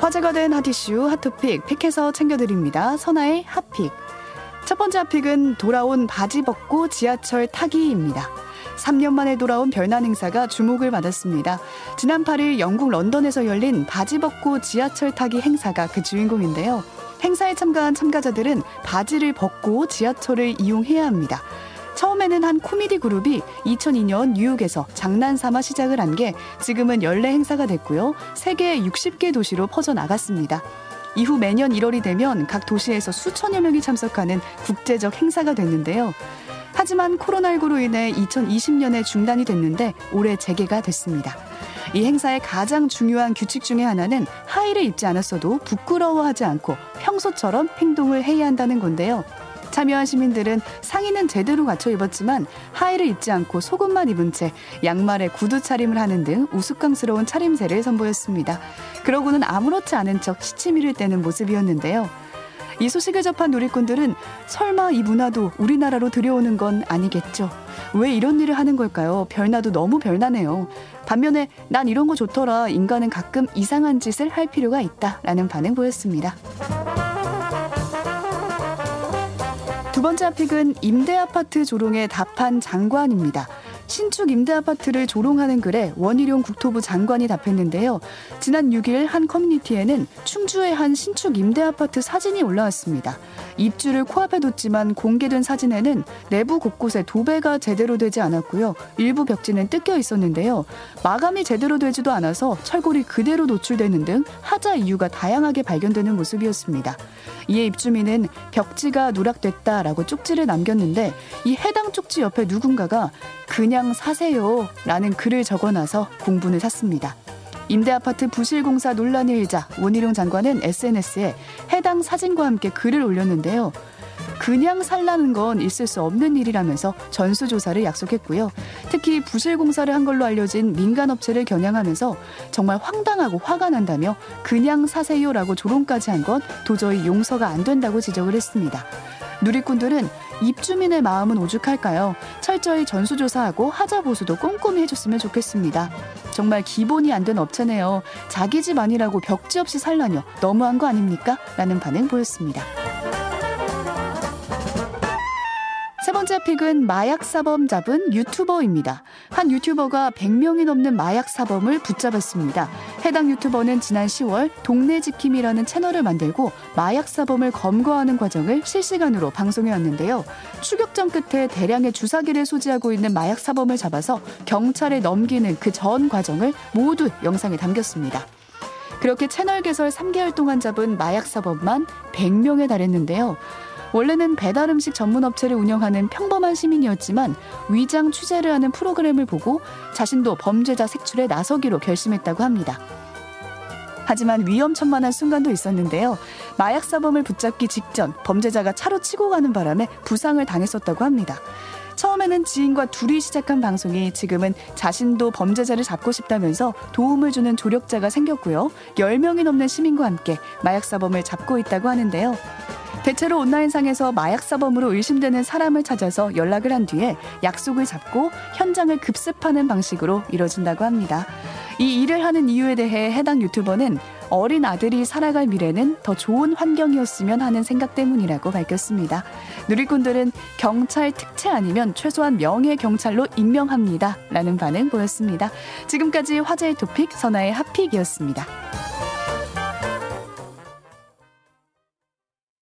화제가 된 핫이슈 핫토픽 픽해서 챙겨드립니다. 선아의 핫픽. 첫 번째 핫픽은 돌아온 바지 벗고 지하철 타기입니다. 3년 만에 돌아온 별난 행사가 주목을 받았습니다. 지난 8일 영국 런던에서 열린 바지 벗고 지하철 타기 행사가 그 주인공인데요. 행사에 참가한 참가자들은 바지를 벗고 지하철을 이용해야 합니다. 처음에는 한 코미디 그룹이 2002년 뉴욕에서 장난삼아 시작을 한 게 지금은 연례 행사가 됐고요. 세계 60개 도시로 퍼져나갔습니다. 이후 매년 1월이 되면 각 도시에서 수천여 명이 참석하는 국제적 행사가 됐는데요. 하지만 코로나19로 인해 2020년에 중단이 됐는데 올해 재개가 됐습니다. 이 행사의 가장 중요한 규칙 중의 하나는 하의를 입지 않았어도 부끄러워하지 않고 평소처럼 행동을 해야 한다는 건데요. 참여한 시민들은 상의는 제대로 갖춰 입었지만 하의를 입지 않고 속옷만 입은 채 양말에 구두 차림을 하는 등 우스꽝스러운 차림새를 선보였습니다. 그러고는 아무렇지 않은 척 시치미를 떼는 모습이었는데요. 이 소식을 접한 누리꾼들은 설마 이 문화도 우리나라로 들여오는 건 아니겠죠. 왜 이런 일을 하는 걸까요? 별나도 너무 별나네요. 반면에 난 이런 거 좋더라. 인간은 가끔 이상한 짓을 할 필요가 있다. 라는 반응 보였습니다. 두 번째 픽은 임대 아파트 조롱에 답한 장관입니다. 신축 임대 아파트를 조롱하는 글에 원희룡 국토부 장관이 답했는데요. 지난 6일 한 커뮤니티에는 충주의 한 신축 임대 아파트 사진이 올라왔습니다. 입주를 코앞에 뒀지만 공개된 사진에는 내부 곳곳에 도배가 제대로 되지 않았고요. 일부 벽지는 뜯겨 있었는데요. 마감이 제대로 되지도 않아서 철골이 그대로 노출되는 등 하자 이유가 다양하게 발견되는 모습이었습니다. 이에 입주민은 벽지가 누락됐다라고 쪽지를 남겼는데 이 해당 쪽지 옆에 누군가가 그냥 사세요 라는 글을 적어놔서 공분을 샀습니다. 임대아파트 부실공사 논란이 일자 원희룡 장관은 SNS에 해당 사진과 함께 글을 올렸는데요. 그냥 살라는 건 있을 수 없는 일이라면서 전수조사를 약속했고요. 특히 부실공사를 한 걸로 알려진 민간업체를 겨냥하면서 정말 황당하고 화가 난다며 그냥 사세요라고 조롱까지 한 건 도저히 용서가 안 된다고 지적을 했습니다. 누리꾼들은 입주민의 마음은 오죽할까요? 철저히 전수조사하고 하자 보수도 꼼꼼히 해줬으면 좋겠습니다. 정말 기본이 안 된 업체네요. 자기 집 아니라고 벽지 없이 살라뇨. 너무한 거 아닙니까? 라는 반응 보였습니다. 세 번째 픽은 마약 사범 잡은 유튜버입니다. 한 유튜버가 100명이 넘는 마약 사범을 붙잡았습니다. 해당 유튜버는 지난 10월 동네 지킴이라는 채널을 만들고 마약 사범을 검거하는 과정을 실시간으로 방송해 왔는데요. 추격전 끝에 대량의 주사기를 소지하고 있는 마약 사범을 잡아서 경찰에 넘기는 그 전 과정을 모두 영상에 담겼습니다. 그렇게 채널 개설 3개월 동안 잡은 마약 사범만 100명에 달했는데요. 원래는 배달 음식 전문 업체를 운영하는 평범한 시민이었지만 위장 취재를 하는 프로그램을 보고 자신도 범죄자 색출에 나서기로 결심했다고 합니다. 하지만 위험천만한 순간도 있었는데요. 마약 사범을 붙잡기 직전 범죄자가 차로 치고 가는 바람에 부상을 당했었다고 합니다. 처음에는 지인과 둘이 시작한 방송이 지금은 자신도 범죄자를 잡고 싶다면서 도움을 주는 조력자가 생겼고요. 10명이 넘는 시민과 함께 마약 사범을 잡고 있다고 하는데요. 대체로 온라인상에서 마약 사범으로 의심되는 사람을 찾아서 연락을 한 뒤에 약속을 잡고 현장을 급습하는 방식으로 이뤄진다고 합니다. 이 일을 하는 이유에 대해 해당 유튜버는 어린 아들이 살아갈 미래는 더 좋은 환경이었으면 하는 생각 때문이라고 밝혔습니다. 누리꾼들은 경찰 특채 아니면 최소한 명예 경찰로 임명합니다. 라는 반응 보였습니다. 지금까지 화제의 토픽 선아의 핫픽이었습니다.